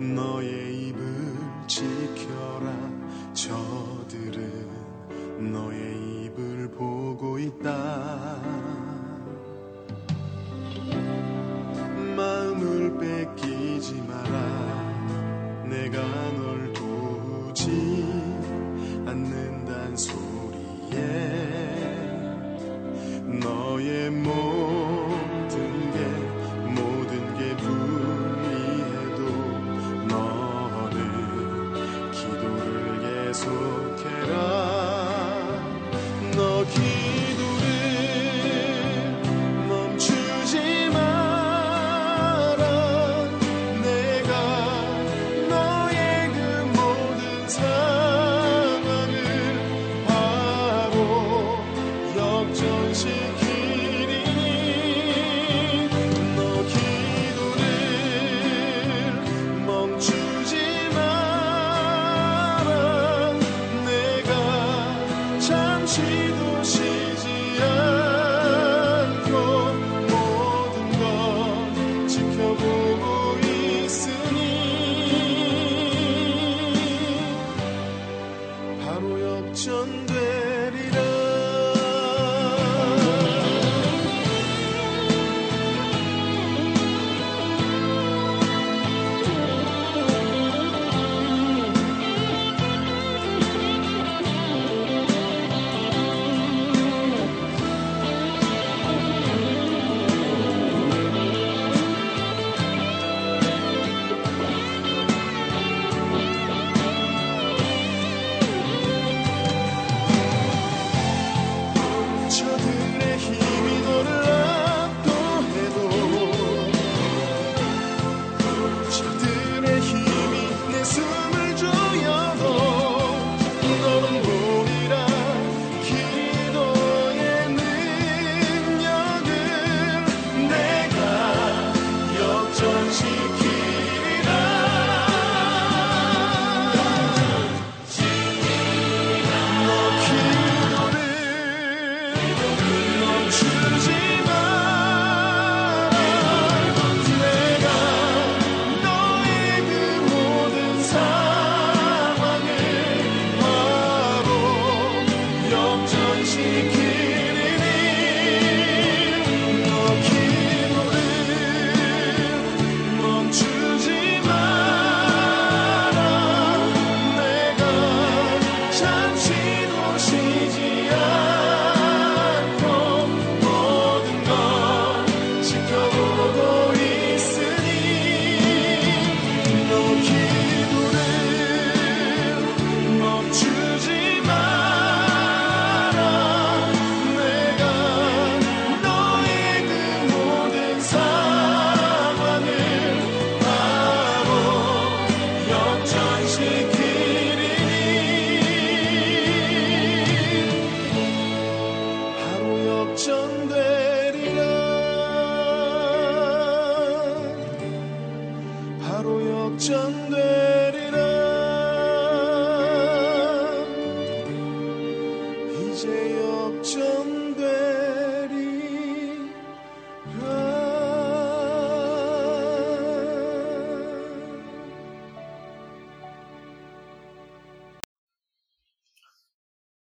너의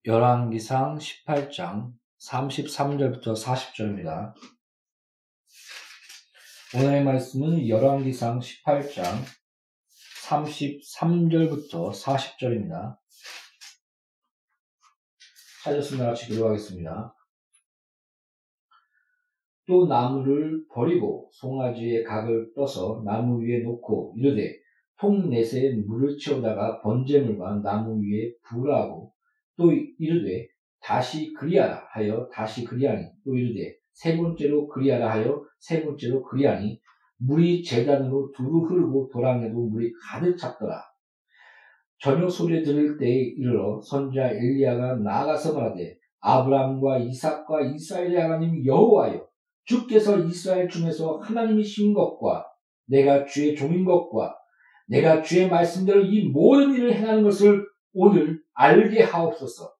열왕기상 18장 33절부터 40절입니다. 오늘의 말씀은 열왕기상 18장 33절부터 40절입니다. 찾았으면 같이 기도하겠습니다. 또 나무를 버리고 송아지의 각을 떠서 나무 위에 놓고 이르되 통넷에 물을 채우다가 번제물과 나무 위에 부으라고 또 이르되 다시 그리하라 하여 다시 그리하니 또 이르되 세 번째로 그리하라 하여 세 번째로 그리하니 물이 재단으로 두루 흐르고 도랑에도 물이 가득 찼더라. 저녁 소리 들을 때에 이르러 선자 엘리야가 나아가서 말하되 아브라함과 이삭과 이스라엘의 하나님 여호와여 주께서 이스라엘 중에서 하나님이신 것과 내가 주의 종인 것과 내가 주의 말씀대로 이 모든 일을 행하는 것을 오늘 알게 하옵소서.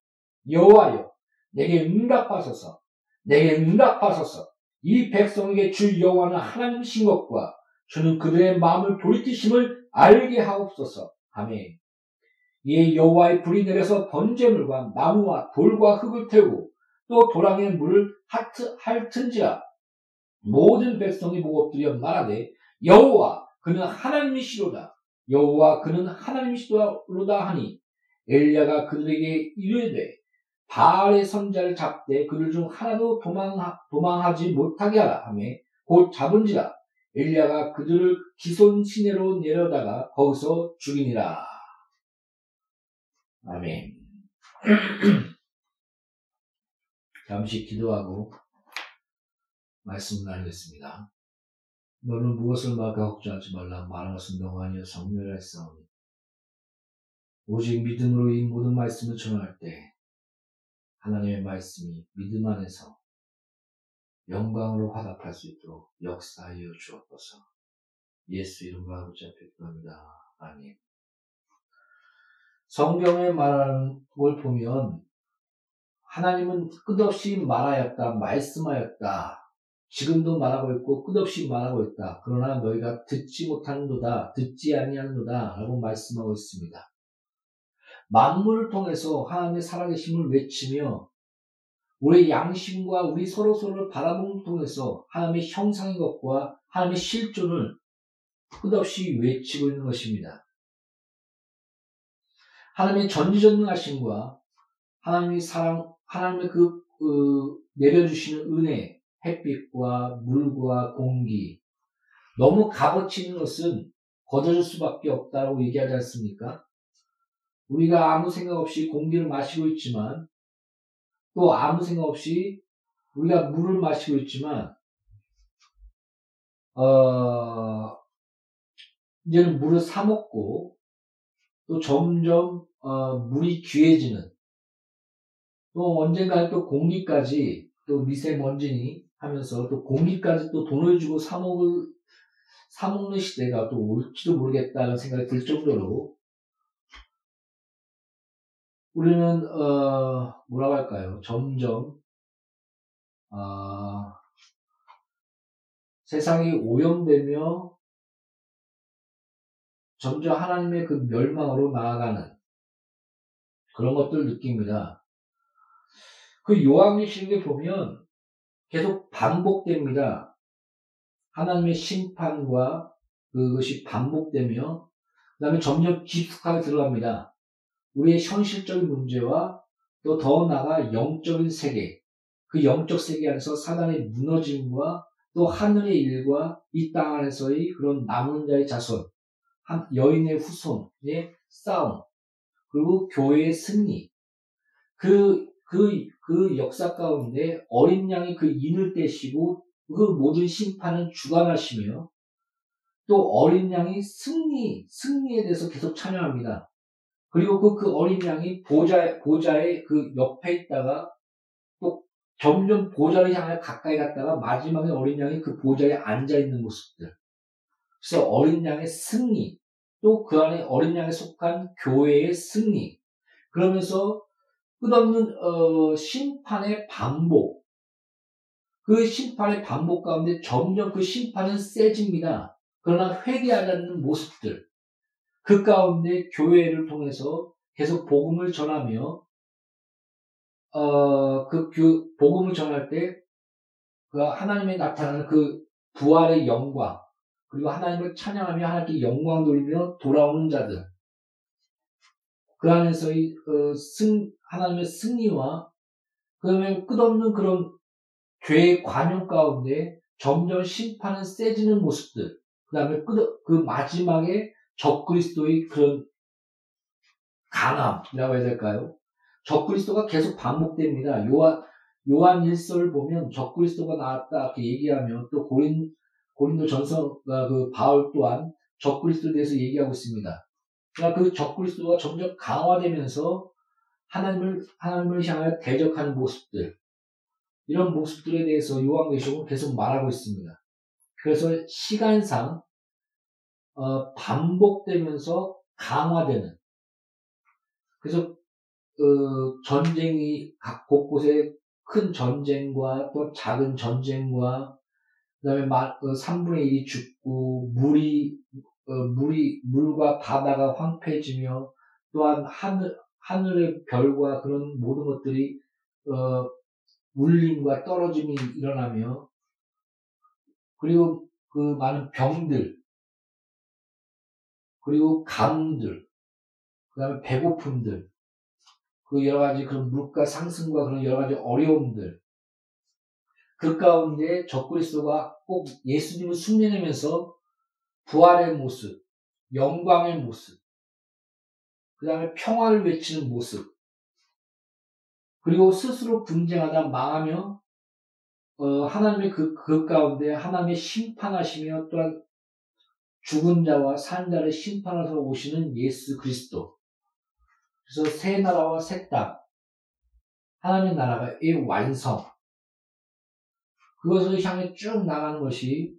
여호와여, 내게 응답하소서. 내게 응답하소서. 이 백성에게 주 여호와는 하나님이신 것과 주는 그들의 마음을 돌이키심을 알게 하옵소서. 아멘. 이에 여호와의 불이 내려서 번제물과 나무와 돌과 흙을 태우고 또 도랑의 물을 하트, 핥은지라 모든 백성이 보고 엎드려 말하되 여호와 그는 하나님이시로다 여호와 그는 하나님이시로다 하니 엘리야가 그들에게 이르되 바알의 선자를 잡되 그들 중 하나도 도망하, 도망하 지 못하게 하라 하며 곧 잡은지라. 엘리야가 그들을 기손 시내로 내려다가 거기서 죽이니라. 아멘. 잠시 기도하고 말씀을 나누겠습니다. 너는 무엇을 막아 걱정하지 말라. 말한 것은 너가 아니여 성령을 했사 오직 믿음으로 이 모든 말씀을 전할 때 하나님의 말씀이 믿음 안에서 영광으로 화답할 수 있도록 역사하여 주옵소서. 예수 이름으로 아버지 앞에 기도합니다. 아멘. 성경에 말하는 걸 보면 하나님은 끝없이 말하였다, 말씀하였다. 지금도 말하고 있고 끝없이 말하고 있다. 그러나 너희가 듣지 못하는도다, 듣지 아니하는도다 라고 말씀하고 있습니다. 만물을 통해서 하나님의 살아계심을 외치며 우리 양심과 우리 서로 서로를 바라보는 통해서 하나님의 형상인 것과 하나님의 실존을 끝없이 외치고 있는 것입니다. 하나님의 전지전능하심과 하나님의 사랑, 하나님의 그, 그 내려주시는 은혜, 햇빛과 물과 공기 너무 값어치 있는 것은 거둬질 수밖에 없다고 얘기하지 않습니까? 우리가 아무 생각 없이 공기를 마시고 있지만 또 아무 생각 없이 우리가 물을 마시고 있지만 어, 이제는 물을 사 먹고 또 점점 어, 물이 귀해지는 또 언젠가는 또 공기까지 또 미세먼지니 하면서 또 공기까지 또 돈을 주고 사 먹을 사 먹는 시대가 또 올지도 모르겠다는 생각이 들 정도로 우리는 어 뭐라고 할까요? 점점 어 세상이 오염되며 점점 하나님의 그 멸망으로 나아가는 그런 것들을 느낍니다. 그 요한계시록에 보면 계속 반복됩니다. 하나님의 심판과 그것이 반복되며 그 다음에 점점 깊숙하게 들어갑니다. 우리의 현실적인 문제와 또 더 나아가 영적인 세계, 그 영적 세계 안에서 사단의 무너짐과 또 하늘의 일과 이 땅 안에서의 그런 남은 자의 자손, 여인의 후손의 싸움, 그리고 교회의 승리, 그, 그, 그 역사 가운데 어린 양이 그 인을 떼시고 그 모든 심판은 주관하시며 또 어린 양이 승리, 승리에 대해서 계속 찬양합니다. 그리고 그, 그 어린 양이 보좌, 보좌의 그 옆에 있다가 또 점점 보좌를 향해 가까이 갔다가 마지막에 어린 양이 그 보좌에 앉아있는 모습들. 그래서 어린 양의 승리, 또 그 안에 어린 양에 속한 교회의 승리. 그러면서 끝없는 어, 심판의 반복. 그 심판의 반복 가운데 점점 그 심판은 세집니다. 그러나 회개하지 않는 모습들. 그 가운데 교회를 통해서 계속 복음을 전하며 어, 그 교, 복음을 전할 때, 그 하나님의 나타나는 그 부활의 영광, 그리고 하나님을 찬양하며 하나님께 영광 돌리며 돌아오는 자들, 그 안에서의 어, 승, 하나님의 승리와 그 다음에 끝없는 그런 죄의 관용 가운데 점점 심판은 세지는 모습들, 그 다음에 끝, 그 마지막에 적그리스도의 그런 강함이라고 해야 될까요? 적그리스도가 계속 반복됩니다. 요한, 요한 일서를 보면 적그리스도가 나왔다 이렇게 얘기하면 또 고린, 고린도 전서가 그 바울 또한 적그리스도에 대해서 얘기하고 있습니다. 그러니까 그 적그리스도가 점점 강화되면서 하나님을, 하나님을 향하여 대적하는 모습들, 이런 모습들에 대해서 요한계시록은 계속 말하고 있습니다. 그래서 시간상, 어, 반복되면서 강화되는, 그래서 어, 전쟁이 각 곳곳에 큰 전쟁과 또 작은 전쟁과 그다음에 마, 어, 3분의 1이 죽고 물이 어, 물이 물과 바다가 황폐해지며 또한 하늘 하늘의 별과 그런 모든 것들이 어, 울림과 떨어짐이 일어나며 그리고 그 많은 병들 그리고 가뭄들 그 다음에 배고픔들 그 여러 가지 그런 물가 상승과 그런 여러 가지 어려움들 그 가운데 적그리스도가 꼭 예수님을 숭배하면서 부활의 모습, 영광의 모습, 그 다음에 평화를 외치는 모습, 그리고 스스로 분쟁하다 망하며 어, 하나님의 그, 그 가운데 하나님의 심판하시며 또한 죽은 자와 산 자를 심판하러 오시는 예수 그리스도. 그래서 새 나라와 새 땅, 하나님의 나라의 완성. 그것을 향해 쭉 나가는 것이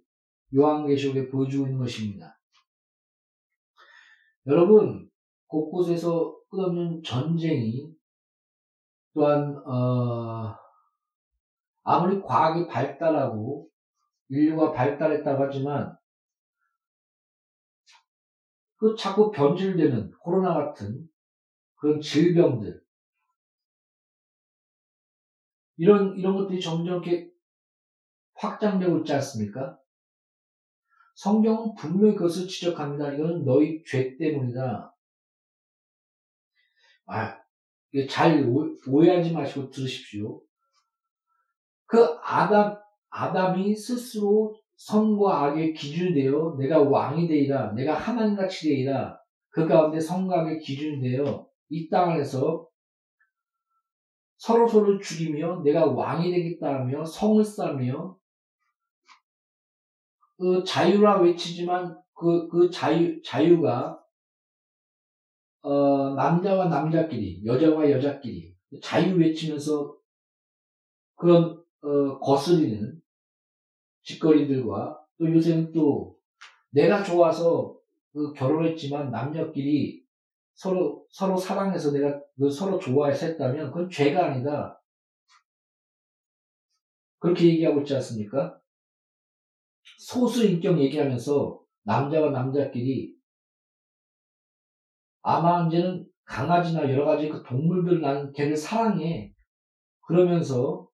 요한계시록에 보여주고 있는 것입니다. 여러분, 곳곳에서 끝없는 전쟁이 또한 어, 아무리 과학이 발달하고 인류가 발달했다고 하지만 그 자꾸 변질되는 코로나 같은 그런 질병들 이런 이런 것들이 점점 이렇게 확장되고 있지 않습니까? 성경은 분명히 그것을 지적합니다. 이거는 너희 죄 때문이다. 아, 잘 오해하지 마시고 들으십시오. 그 아담, 아담이 스스로 선과 악의 기준이 되어 내가 왕이 되리라, 내가 하나님같이 되리라, 그 가운데 선과 악의 기준이 되어 이 땅에서 서로 서로 죽이며 내가 왕이 되겠다 하며 성을 쌓며 그 자유라 외치지만 그, 그 자유, 자유가 어, 남자와 남자끼리, 여자와 여자끼리 자유 외치면서 그런 어, 거스리는 짓거리들과 또 요새는 또 내가 좋아서 그 결혼했지만 남녀끼리 서로 서로 사랑해서 내가 그 서로 좋아해서 했다면 그건 죄가 아니다. 그렇게 얘기하고 있지 않습니까? 소수 인격 얘기하면서 남자와 남자끼리 아마 이제는 강아지나 여러 가지 그 동물들 난 걔를 사랑해. 그러면서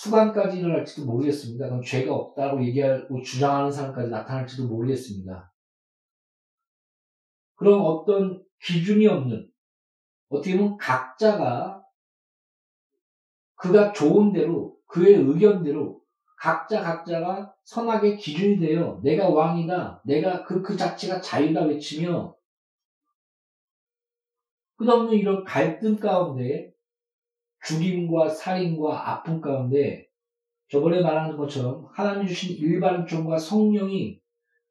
수간까지 일어날지도 모르겠습니다. 그럼 죄가 없다고 얘기하고 주장하는 사람까지 나타날지도 모르겠습니다. 그런 어떤 기준이 없는 어떻게 보면 각자가 그가 좋은 대로 그의 의견대로 각자 각자가 선악의 기준이 되어 내가 왕이다, 내가 그, 그 자체가 자유다 외치며 끝없는 이런 갈등 가운데 죽임과 살인과 아픔 가운데 저번에 말하는 것처럼 하나님 주신 일반종과 성령이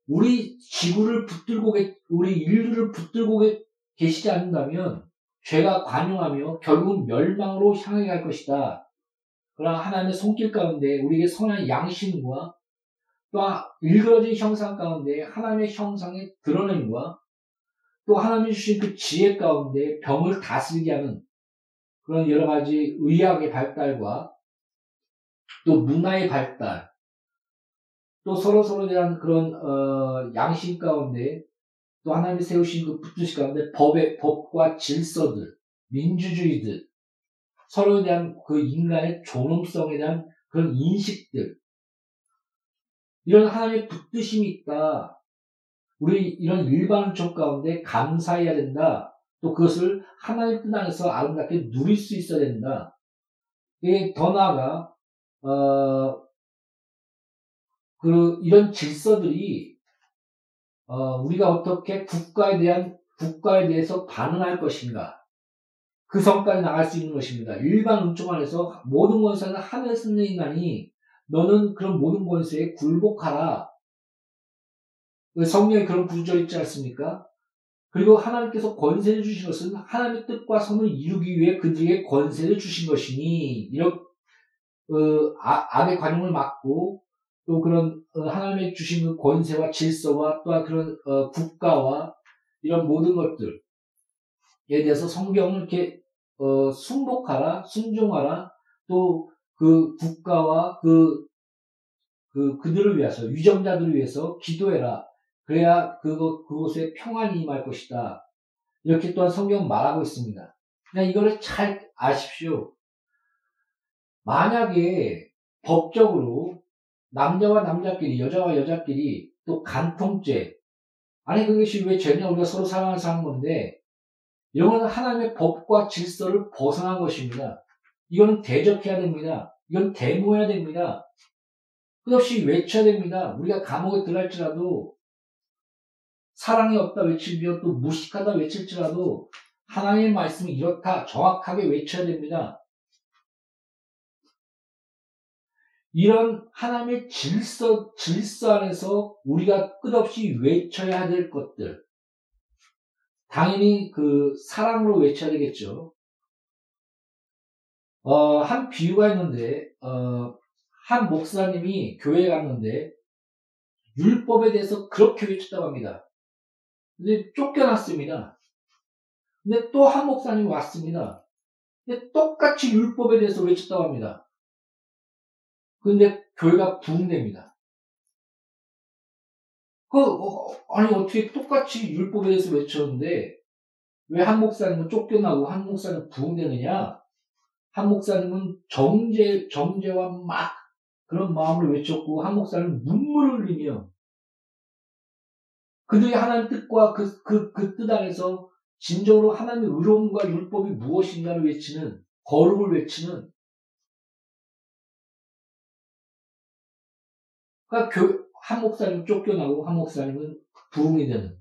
우리 지구를 붙들고 우리 인류를 붙들고 계시지 않는다면 죄가 관용하며 결국 멸망으로 향해 갈 것이다. 그러나 하나님의 손길 가운데 우리에게 선한 양심과 또 일그러진 형상 가운데 하나님의 형상의 드러냄과 또 하나님이 주신 그 지혜 가운데 병을 다스리게 하는 그런 여러 가지 의학의 발달과 또 문화의 발달 또 서로 서로에 대한 그런 어, 양심 가운데 또 하나님이 세우신 그 붙으신 가운데 법의 법과 질서들 민주주의들 서로에 대한 그 인간의 존엄성에 대한 그런 인식들. 이런 하나님의 붙드심이 있다. 우리 이런 일반적 가운데 감사해야 된다. 또 그것을 하나님 뜻 안에서 아름답게 누릴 수 있어야 된다. 더 나아가, 어, 그, 이런 질서들이, 어, 우리가 어떻게 국가에 대한, 국가에 대해서 반응할 것인가. 그 성까지 나갈 수 있는 것입니다. 일반 운총 안에서 모든 권세는 하늘에 쓰는 인간이 너는 그런 모든 권세에 굴복하라. 성령에 그런 구절 있지 않습니까? 그리고 하나님께서 권세를 주신 것은 하나님의 뜻과 선을 이루기 위해 그들에게 권세를 주신 것이니 이런 어, 아, 악의 관용을 막고 또 그런 어, 하나님의 주신 그 권세와 질서와 또한 그런 어, 국가와 이런 모든 것들 대해서 성경을 이렇게 어, 순복하라, 순종하라, 또 그 국가와 그, 그, 그들을 위해서, 위정자들을 위해서 기도해라. 그래야 그곳, 그곳에 평안이 임할 것이다. 이렇게 또한 성경은 말하고 있습니다. 그냥 이거를 잘 아십시오. 만약에 법적으로 남자와 남자끼리, 여자와 여자끼리 또 간통죄, 아니 그것이 왜 죄냐 우리가 서로 사랑해서 하는 건데 이런 건 하나님의 법과 질서를 벗어난 것입니다. 이거는 대적해야 됩니다. 이건 대모해야 됩니다. 끝없이 외쳐야 됩니다. 우리가 감옥에 들어갈지라도 사랑이 없다 외치며 또 무식하다 외칠지라도 하나님의 말씀이 이렇다 정확하게 외쳐야 됩니다. 이런 하나님의 질서, 질서 안에서 우리가 끝없이 외쳐야 될 것들. 당연히 그 사랑으로 외쳐야 되겠죠. 어, 한 비유가 있는데, 어, 한 목사님이 교회에 갔는데, 율법에 대해서 그렇게 외쳤다고 합니다. 근데 쫓겨났습니다. 근데 또 한 목사님이 왔습니다. 근데 똑같이 율법에 대해서 외쳤다고 합니다. 근데 교회가 부흥됩니다. 그, 어, 아니, 어떻게 똑같이 율법에 대해서 외쳤는데, 왜 한 목사님은 쫓겨나고 한 목사님은 부흥되느냐? 한 목사님은 정제, 정제와 막 그런 마음으로 외쳤고, 한 목사님은 눈물을 흘리며, 그들이 하나님 뜻과 그, 그, 그 뜻 안에서 진정으로 하나님의 의로움과 율법이 무엇인가를 외치는, 거룩을 외치는, 그러니까 교, 한 목사님은 쫓겨나고 한 목사님은 부흥이 되는.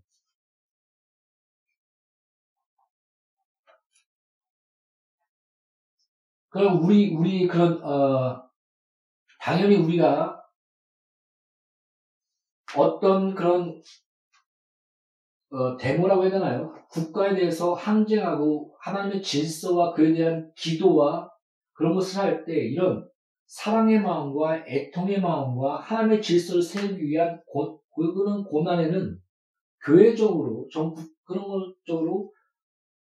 그럼 우리 우리 그런 어 당연히 우리가 어떤 그런 어, 데모라고 해야 되나요? 국가에 대해서 항쟁하고 하나님의 질서와 그에 대한 기도와 그런 것을 할 때 이런 사랑의 마음과 애통의 마음과 하나님의 질서를 세우기 위한 고, 그런 고난에는 교회적으로 정부 그런 쪽으로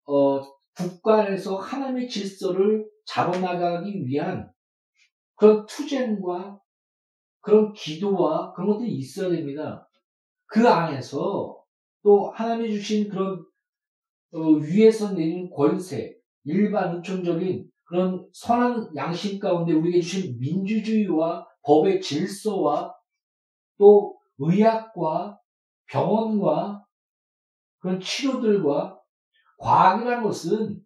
어, 국가 에서 하나님의 질서를 잡아나가기 위한 그런 투쟁과 그런 기도와 그런 것들이 있어야 됩니다. 그 안에서 또 하나님이 주신 그런 어, 위에서 내린 권세, 일반 은총적인 그런 선한 양심 가운데 우리에게 주신 민주주의와 법의 질서와 또 의학과 병원과 그런 치료들과 과학이라는 것은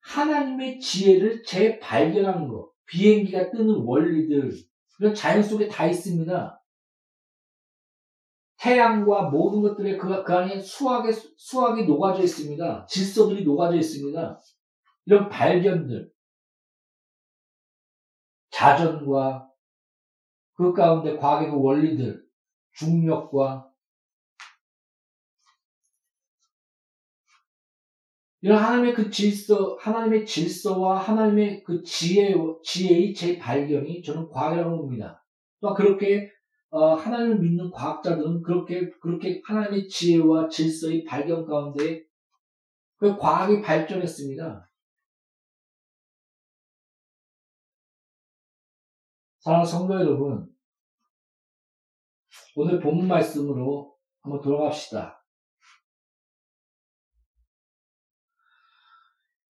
하나님의 지혜를 재발견하는 것, 비행기가 뜨는 원리들, 이런 자연 속에 다 있습니다. 태양과 모든 것들의 그, 그 안에 수학의, 수학이 녹아져 있습니다. 질서들이 녹아져 있습니다. 이런 발견들, 자전과 그 가운데 과학의 그 원리들, 중력과 이런 하나님의 그 질서, 하나님의 질서와 하나님의 그 지혜, 지혜의 재발견이 저는 과학이라고 봅니다. 또 그렇게 어, 하나님을 믿는 과학자들은 그렇게 그렇게 하나님의 지혜와 질서의 발견 가운데 그 과학이 발전했습니다. 사랑하는 성도 여러분, 오늘 본문 말씀으로 한번 돌아갑시다.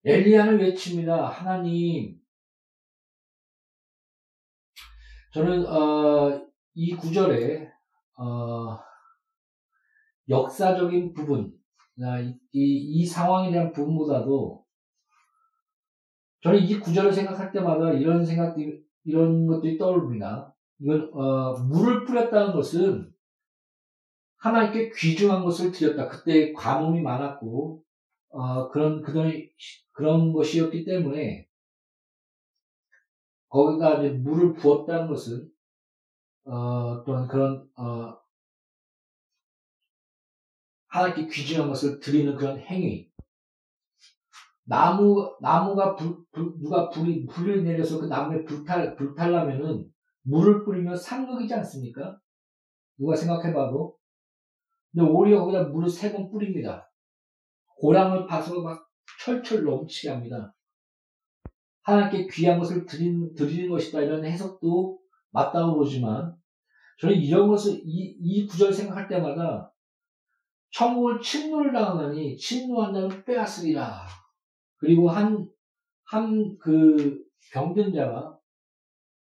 엘리야는 외칩니다. 하나님, 저는 어, 이 구절에 어, 역사적인 부분, 이, 이, 이, 상황에 대한 부분보다도 저는 이 구절을 생각할 때마다 이런 생각들이 이런 것들이 떠오릅니다. 이건 어, 물을 뿌렸다는 것은 하나님께 귀중한 것을 드렸다. 그때 과mom이 많았고 어, 그런 그런 그런 것이었기 때문에 거기다 이제 물을 부었다는 것은 어, 또한 그런 어, 하나님께 귀중한 것을 드리는 그런 행위. 나무 나무가 불, 불, 누가 불이 불을 내려서 그 나무에 불탈 불탈라면은 물을 뿌리면 상극이지 않습니까? 누가 생각해봐도 근데 오히려 거기다 물을 세 번 뿌립니다. 고랑을 파서 막 철철 넘치게 합니다. 하나님께 귀한 것을 드린, 드리는 것이다 이런 해석도 맞다고 보지만 저는 이런 것을 이, 이 구절 생각할 때마다 천국을 침노를 당하니 침노한 자는 빼앗으리라. 그리고 한 한 그 병든 자가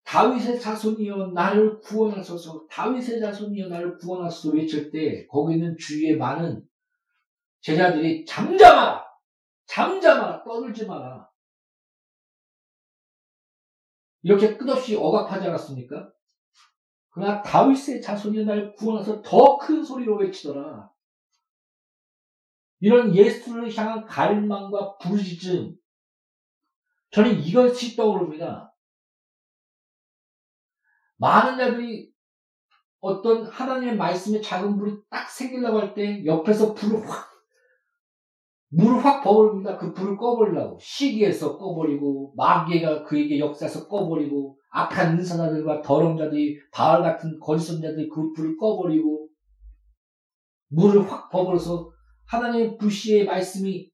다윗의 자손이여 나를 구원하소서 다윗의 자손이여 나를 구원하소서 외칠 때 거기는 주위에 많은 제자들이 잠잠하라 잠잠하라 떠들지 마라 이렇게 끝없이 억압하지 않았습니까? 그러나 다윗의 자손이 날 구원해서 더 큰 소리로 외치더라. 이런 예수를 향한 갈망과 부르짖음. 저는 이것이 떠오릅니다. 많은 자들이 어떤 하나님의 말씀에 작은 불이 딱 생기려고 할 때 옆에서 불을 확, 물을 확 버립니다. 그 불을 꺼버리려고. 시기에서 꺼버리고, 마귀가 그에게 역사에서 꺼버리고, 악한 은사자들과 더러운 자들이 바알 같은 거짓 선 자들이 그 불을 꺼버리고 물을 확 버버려서 하나님의 불씨의 말씀이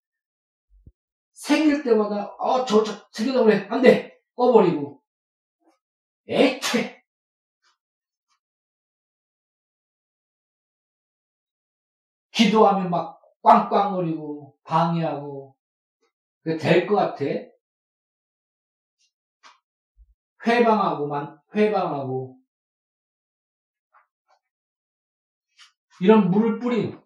생길 때마다 어 저 저 생겨나 그래 안 돼 꺼버리고 애체 기도하면 막 꽝꽝거리고 방해하고 될 것 같아 회방하고만 회방하고 이런 물을 뿌린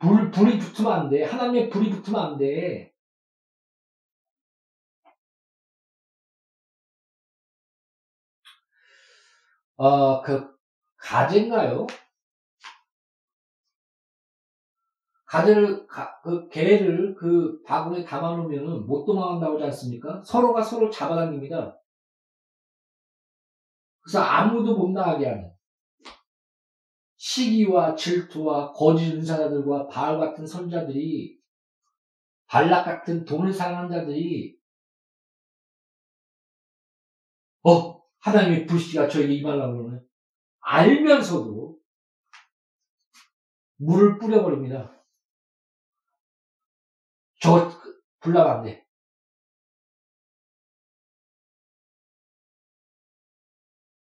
불 불이 붙으면 안 돼. 하나님의 불이 붙으면 안 돼. 어, 그 가재인가요? 가재를 가, 그 개를 그 바구니에 담아놓으면 못 도망간다고 하지 않습니까? 서로가 서로 잡아당깁니다. 그래서 아무도 못 나가게 하는 시기와 질투와 거짓 은사자들과 바알 같은 선자들이 발락 같은 돈을 사랑하는 자들이 어 하나님의 불씨가 저에게 임하려고 그러네 알면서도 물을 뿌려버립니다. 저 불나면 안 돼.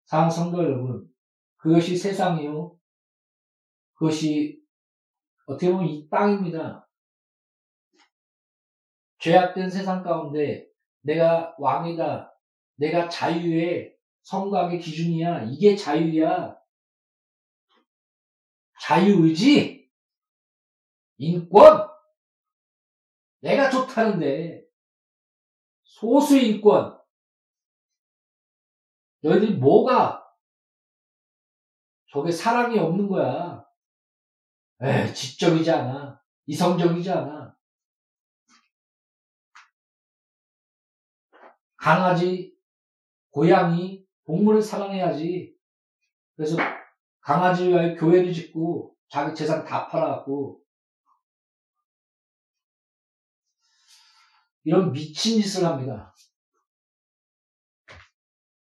사랑 성도 여러분, 그것이 세상이요. 그것이 어떻게 보면 이 땅입니다. 죄악된 세상 가운데 내가 왕이다. 내가 자유의 성곽의 기준이야. 이게 자유야. 자유의지, 인권, 내가 좋다는데, 소수인권, 너희들이 뭐가 저게 사랑이 없는 거야. 에, 지적이지 않아. 이성적이지 않아. 강아지, 고양이, 동물을 사랑해야지. 그래서 강아지 위하여 교회를 짓고 자기 재산 다 팔아갖고 이런 미친 짓을 합니다.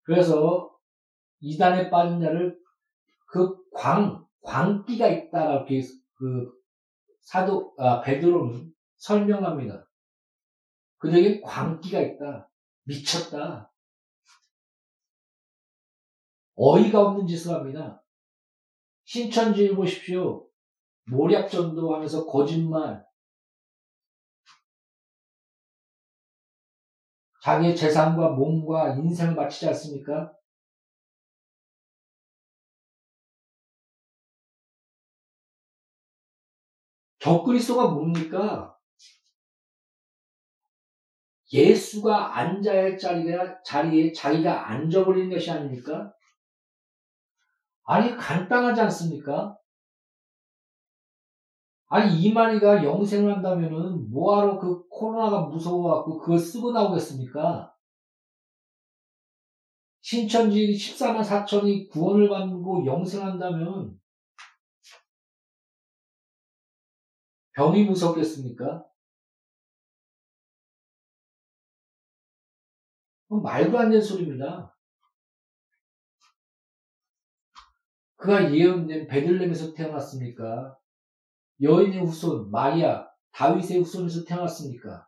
그래서 이단에 빠진 자를 그 광, 광기가 있다라고 그 사도, 아, 베드로는 설명합니다. 그들에게 광기가 있다. 미쳤다. 어이가 없는 짓을 합니다. 신천지를 보십시오. 모략전도 하면서 거짓말, 자기의 재산과 몸과 인생을 바치지 않습니까? 적그리스도가 뭡니까? 예수가 앉아야 할 자리에, 자리에 자기가 앉아버리는 것이 아닙니까? 아니, 간단하지 않습니까? 아니 이만희가 영생을 한다면은 뭐하러 그 코로나가 무서워갖고 그걸 쓰고 나오겠습니까? 신천지 14만 4천이 구원을 받고 영생한다면 병이 무섭겠습니까? 말도 안 되는 소리입니다. 그가 예언된 베들렘에서 태어났습니까? 여인의 후손 마리아 다윗의 후손에서 태어났습니까?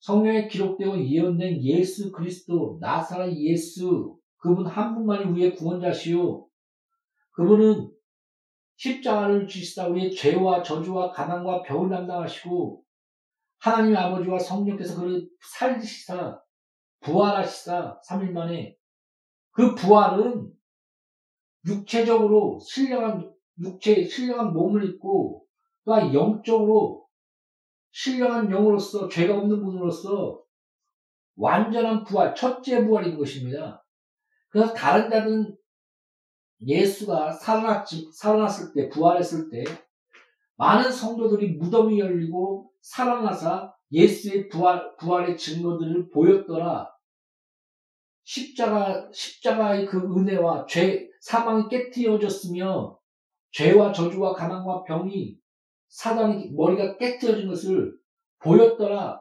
성경에 기록되고 예언된 예수 그리스도 나사렛 예수 그분 한 분만이 우리의 구원자시요. 그분은 십자가를 지시다 우리의 죄와 저주와 가난과 병을 담당하시고 하나님 아버지와 성령께서 그를 살리시사 부활하시사 3일 만에 그 부활은 육체적으로 신령한 육체 신령한 몸을 입고 또한 영적으로 신령한 영으로서 죄가 없는 분으로서 완전한 부활, 첫째 부활인 것입니다. 그래서 다른 자는 예수가 살아났지, 살아났을 때, 부활했을 때, 많은 성도들이 무덤이 열리고 살아나사 예수의 부활, 부활의 증거들을 보였더라. 십자가, 십자가의 그 은혜와 죄, 사망이 깨뜨려졌으며, 죄와 저주와 가난과 병이 사단이 머리가 깨뜨려진 것을 보였더라.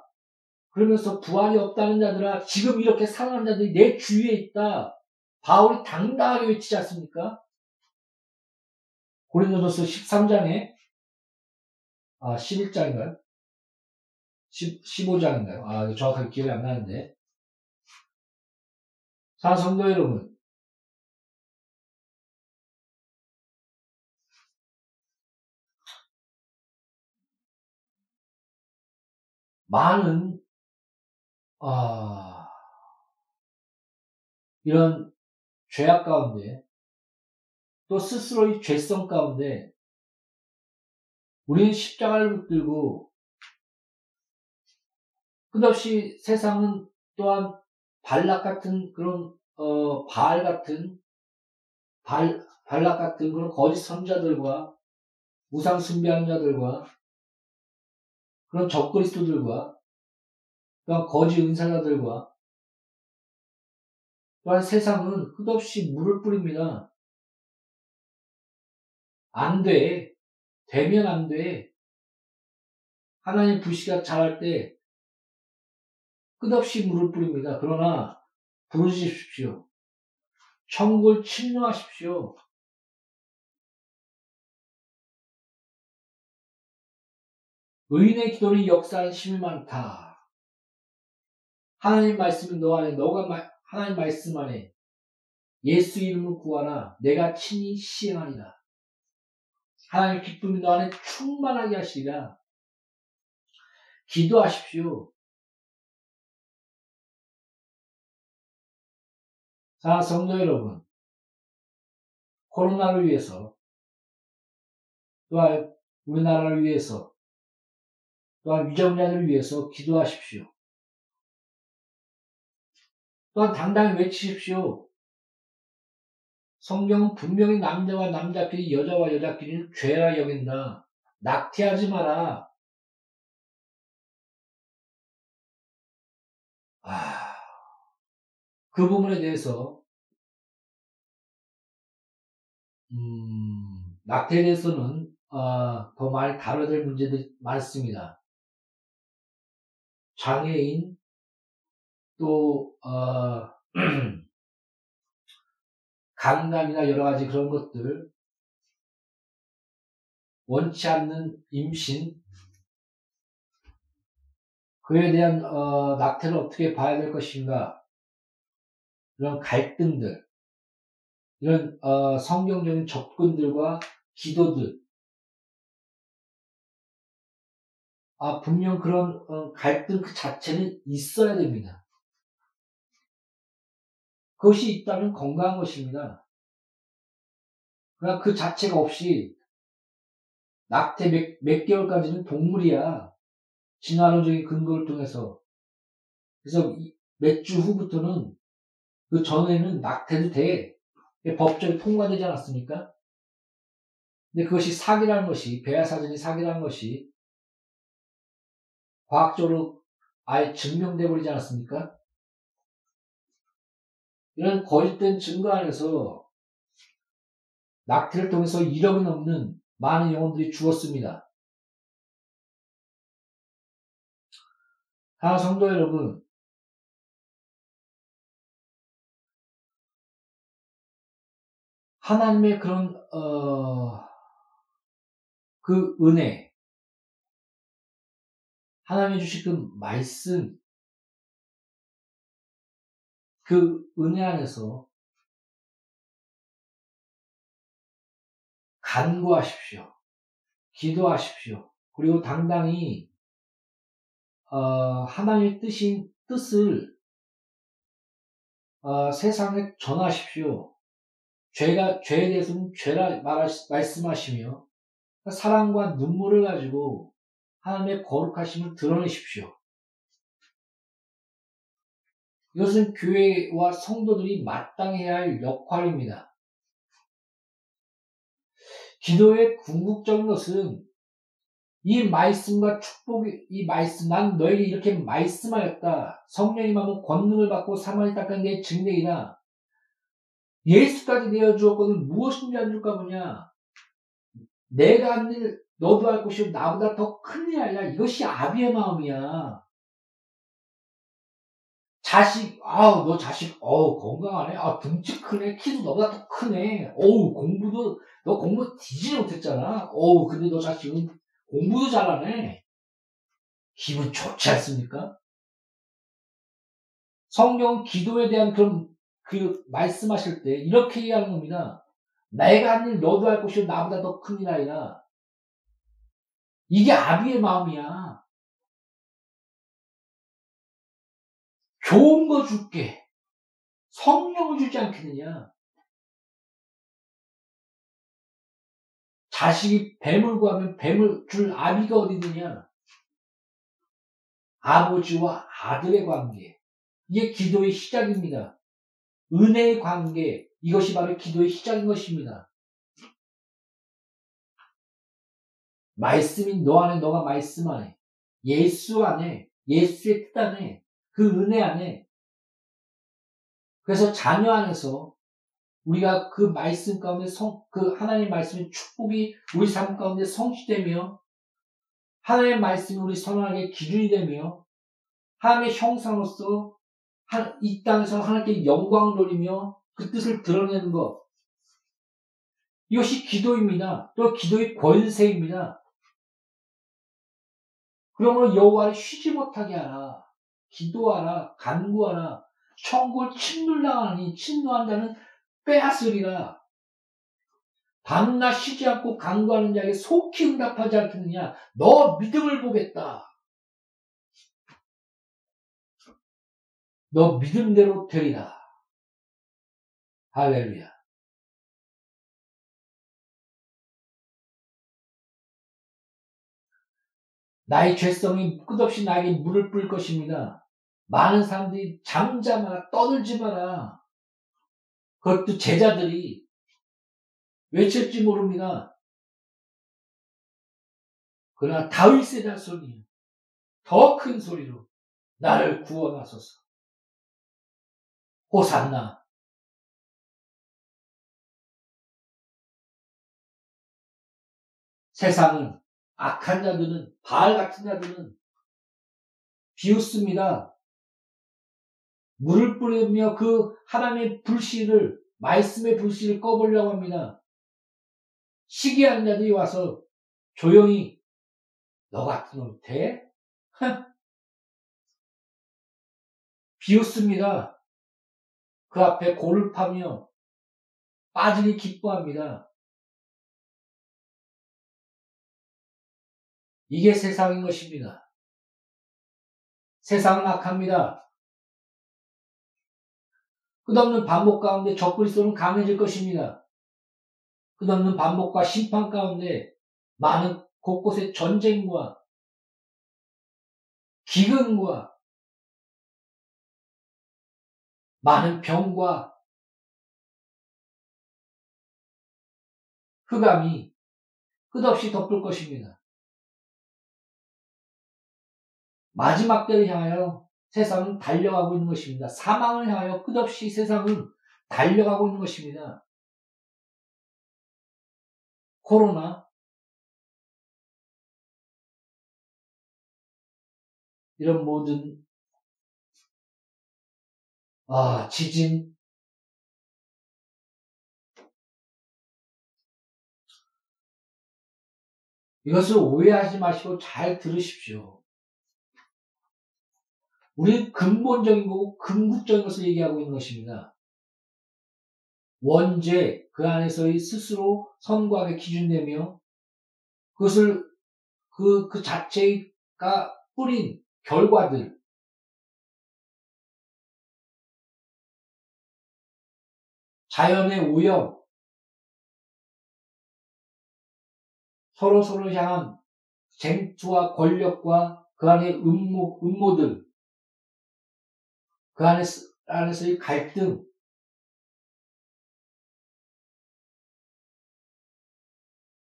그러면서 부활이 없다는 자들아, 지금 이렇게 살아난 자들이 내 주위에 있다. 바울이 당당하게 외치지 않습니까? 고린도전서 13장에 아 11장인가요? 10, 15장인가요? 아 정확하게 기억이 안 나는데 사 성도 여러분 많은 아 이런 죄악 가운데 또 스스로의 죄성 가운데 우리는 십자가를 붙들고 끝없이 세상은 또한 발락 같은 그런 어, 발 같은 발 발락 같은 그런 거짓 선자들과 우상 숭배하는 자들과 그런 적그리스도들과 거짓 은사자들과 또한 세상은 끝없이 물을 뿌립니다. 안 돼. 되면 안 돼. 하나님 불씨가 자랄 때 끝없이 물을 뿌립니다. 그러나 부르십시오. 천국을 침노하십시오. 의인의 기도는 역사하는 힘이 많다. 하나님 말씀은 너 안에, 너가 하나님 말씀 안에 예수 이름을 구하라. 내가 친히 시행하리라. 하나님 기쁨이 너 안에 충만하게 하시리라. 기도하십시오. 자, 성도 여러분. 코로나를 위해서, 또한 우리나라를 위해서, 또한 위정자들을 위해서 기도하십시오. 또한 당당히 외치십시오. 성경은 분명히 남자와 남자끼리 여자와 여자끼리는 죄라 여긴다. 낙태하지 마라. 아, 그 부분에 대해서 음, 낙태에 대해서는 어, 더 많이 다뤄야 될 문제들이 많습니다. 장애인, 또 어, 강간이나 여러 가지 그런 것들 원치 않는 임신 그에 대한 어, 낙태를 어떻게 봐야 될 것인가 이런 갈등들 이런 어, 성경적인 접근들과 기도들 아 분명 그런 어, 갈등 그 자체는 있어야 됩니다. 그것이 있다면 건강한 것입니다. 그러나 그 자체가 없이 낙태 몇, 몇 개월까지는 동물이야. 진화론적인 근거를 통해서. 그래서 몇 주 후부터는 그 전에는 낙태도 돼. 법적이 통과되지 않았습니까? 근데 그것이 사기라는 것이, 배아사전이 사기라는 것이 과학적으로 아예 증명돼 버리지 않았습니까? 이런 거짓된 증거 안에서 낙태를 통해서 1억이 넘는 많은 영혼들이 죽었습니다. 하 성도 여러분, 하나님의 그런 어, 그 은혜, 하나님이 주신 그 말씀, 그 은혜 안에서 간구하십시오. 기도하십시오. 그리고 당당히 어, 하나님의 뜻인 뜻을 어, 세상에 전하십시오. 죄가 죄에 대해서는 죄라 말 말씀하시며 사랑과 눈물을 가지고 하나님의 거룩하심을 드러내십시오. 이것은 교회와 성도들이 마땅해야 할 역할입니다. 기도의 궁극적인 것은 이 말씀과 축복이, 이 말씀, 난 너에게 이렇게 말씀하였다. 성령이 마음 권능을 받고 사망이 닦은 내 증례이다. 예수까지 내어 주었거든 무엇인지 안 줄까 보냐? 내가 한 일, 너도 할 것이 나보다 더 큰일 아니라 이것이 아비의 마음이야. 자식, 아우, 너 자식, 어우, 건강하네. 아, 등치 크네. 키도 너보다 더 크네. 어우, 공부도, 너 공부 뒤지지 못했잖아. 어우, 근데 너 자식은 공부도 잘하네. 기분 좋지 않습니까? 성경 기도에 대한 그런 그 말씀하실 때 이렇게 얘기하는 겁니다. 내가 한 일 너도 할 것이 나보다 더 큰 일 아니라 이게 아비의 마음이야. 좋은 거 줄게. 성령을 주지 않겠느냐. 자식이 뱀을 구하면 뱀을 줄 아비가 어디 있느냐? 아버지와 아들의 관계. 이게 기도의 시작입니다. 은혜의 관계. 이것이 바로 기도의 시작인 것입니다. 말씀인 너 안에 너가 말씀 안에 예수 안에 예수의 뜻 안에 그 은혜 안에 그래서 자녀 안에서 우리가 그 말씀 가운데 성, 그 하나님의 말씀의 축복이 우리 삶 가운데 성취되며 하나님의 말씀이 우리 선언하게 기준이 되며 하나님의 형상으로서 이 땅에서 하나님께 영광을 돌리며 그 뜻을 드러내는 것. 이것이 기도입니다. 또 기도의 권세입니다. 그러므로 여호와를 쉬지 못하게 하라. 기도하라. 간구하라. 천국을 침몰당하니 침노한다는 빼앗으리라. 밤낮 쉬지 않고 강구하는 자에게 속히 응답하지 않겠느냐. 너 믿음을 보겠다. 너 믿음대로 되리라. 할렐루야. 나의 죄성이 끝없이 나에게 물을 뿌릴 것입니다. 많은 사람들이 잠잠하라, 떠들지 마라. 그것도 제자들이 외쳤지 모릅니다. 그러나 다윗의 자손이 더 큰 소리로 나를 구원하소서. 호산나. 세상은 악한 자들은 바알 같은 자들은 비웃습니다. 물을 뿌리며 그 하나님의 불씨를 말씀의 불씨를 꺼보려고 합니다. 시기한 자들이 와서 조용히 너 같은 놈 돼? 비웃습니다. 그 앞에 골을 파며 빠지기 기뻐합니다. 이게 세상인 것입니다. 세상은 악합니다. 끝없는 반복 가운데 적그리스도는 강해질 것입니다. 끝없는 반복과 심판 가운데 많은 곳곳에 전쟁과 기근과 많은 병과 흑암이 끝없이 덮을 것입니다. 마지막 때를 향하여 세상은 달려가고 있는 것입니다. 사망을 향하여 끝없이 세상은 달려가고 있는 것입니다. 코로나, 이런 모든 아, 지진, 이것을 오해하지 마시고 잘 들으십시오. 우리 근본적인 거고 궁극적인 것을 얘기하고 있는 것입니다. 원죄 그 안에서의 스스로 선과의 기준되며 그것을 그, 그 자체가 뿌린 결과들. 자연의 오염. 서로 서로 향한 쟁투와 권력과 그 안의 음모, 음모들, 그 안에서, 안에서의 갈등,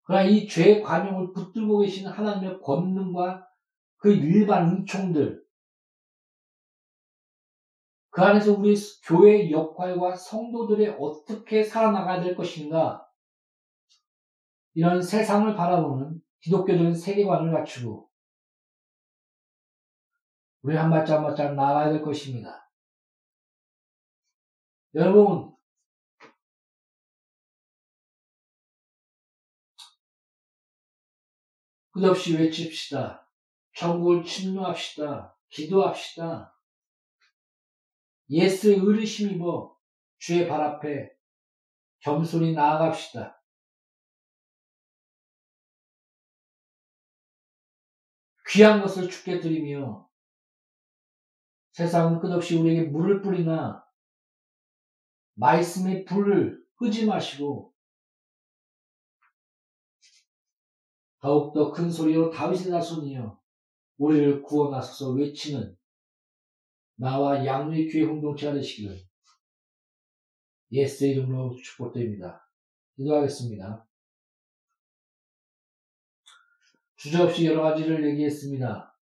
그러나 이 죄의 관용을 붙들고 계신 하나님의 권능과 그 일반 은총들, 그 안에서 우리 교회의 역할과 성도들이 어떻게 살아나가야 될 것인가, 이런 세상을 바라보는 기독교적인 세계관을 갖추고 우리 한 발짝 한 발짝 나아가야 될 것입니다. 여러분, 끝없이 외칩시다. 천국을 침노합시다. 기도합시다. 예스의 의르심 입어 주의 발 앞에 겸손히 나아갑시다. 귀한 것을 죽게 드리며 세상은 끝없이 우리에게 물을 뿌리나 말씀의 불을 끄지 마시고 더욱더 큰 소리로 다윗의 자손이여 우리를 구원하소서 외치는 나와 양의 교회 공동체가 되시기를 예수의 이름으로 축복드립니다. 기도하겠습니다. 주저없이 여러 가지를 얘기했습니다.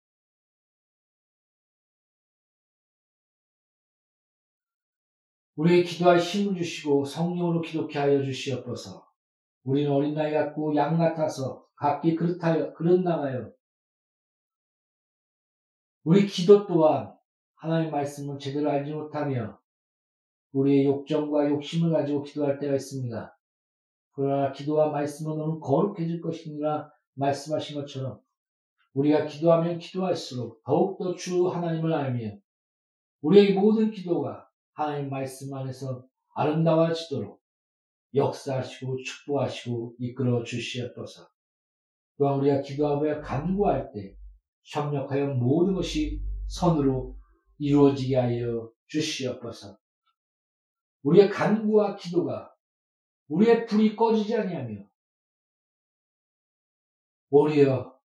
우리의 기도할 힘을 주시고 성령으로 기독케 하여 주시옵소서. 우리는 어린 나이 같고 양 같아서 각기 그릇하여 그릇 나가요. 우리 기도 또한 하나님의 말씀을 제대로 알지 못하며 우리의 욕정과 욕심을 가지고 기도할 때가 있습니다. 그러나 기도와 말씀은 너는 거룩해질 것이니라 말씀하신 것처럼 우리가 기도하면 기도할수록 더욱더 주 하나님을 알며 우리의 모든 기도가 하나님 말씀 안에서 아름다워지도록 역사하시고 축복하시고 이끌어 주시옵소서. 또한 우리가 기도하며 간구할 때 협력하여 모든 것이 선으로 이루어지게 하여 주시옵소서. 우리의 간구와 기도가 우리의 불이 꺼지지 아니하며 오히려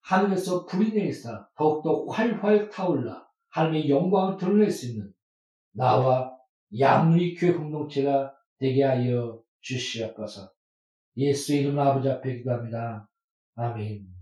하늘에서 불이 내리사 더욱더 활활 타올라 하나님의 영광을 드러낼 수 있는 나와 양리 교회 공동체가 되게 하여 주시옵소서. 예수 이름 아버지 앞에 기도합니다. 아멘.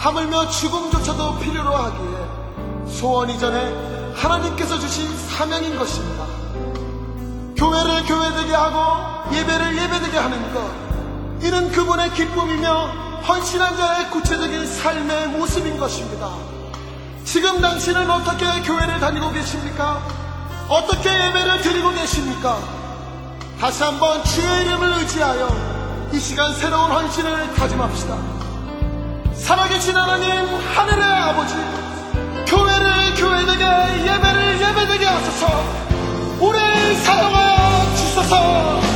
하물며 죽음조차도 필요로 하기에 소원 이전에 하나님께서 주신 사명인 것입니다. 교회를 교회되게 하고 예배를 예배되게 하는 것, 이는 그분의 기쁨이며 헌신한 자의 구체적인 삶의 모습인 것입니다. 지금 당신은 어떻게 교회를 다니고 계십니까? 어떻게 예배를 드리고 계십니까? 다시 한번 주의 이름을 의지하여 이 시간 새로운 헌신을 다짐합시다. 살아계신 하나님 하늘의 아버지 교회를 교회되게 예배를 예배되게 하소서. 우리를 사랑하 주소서.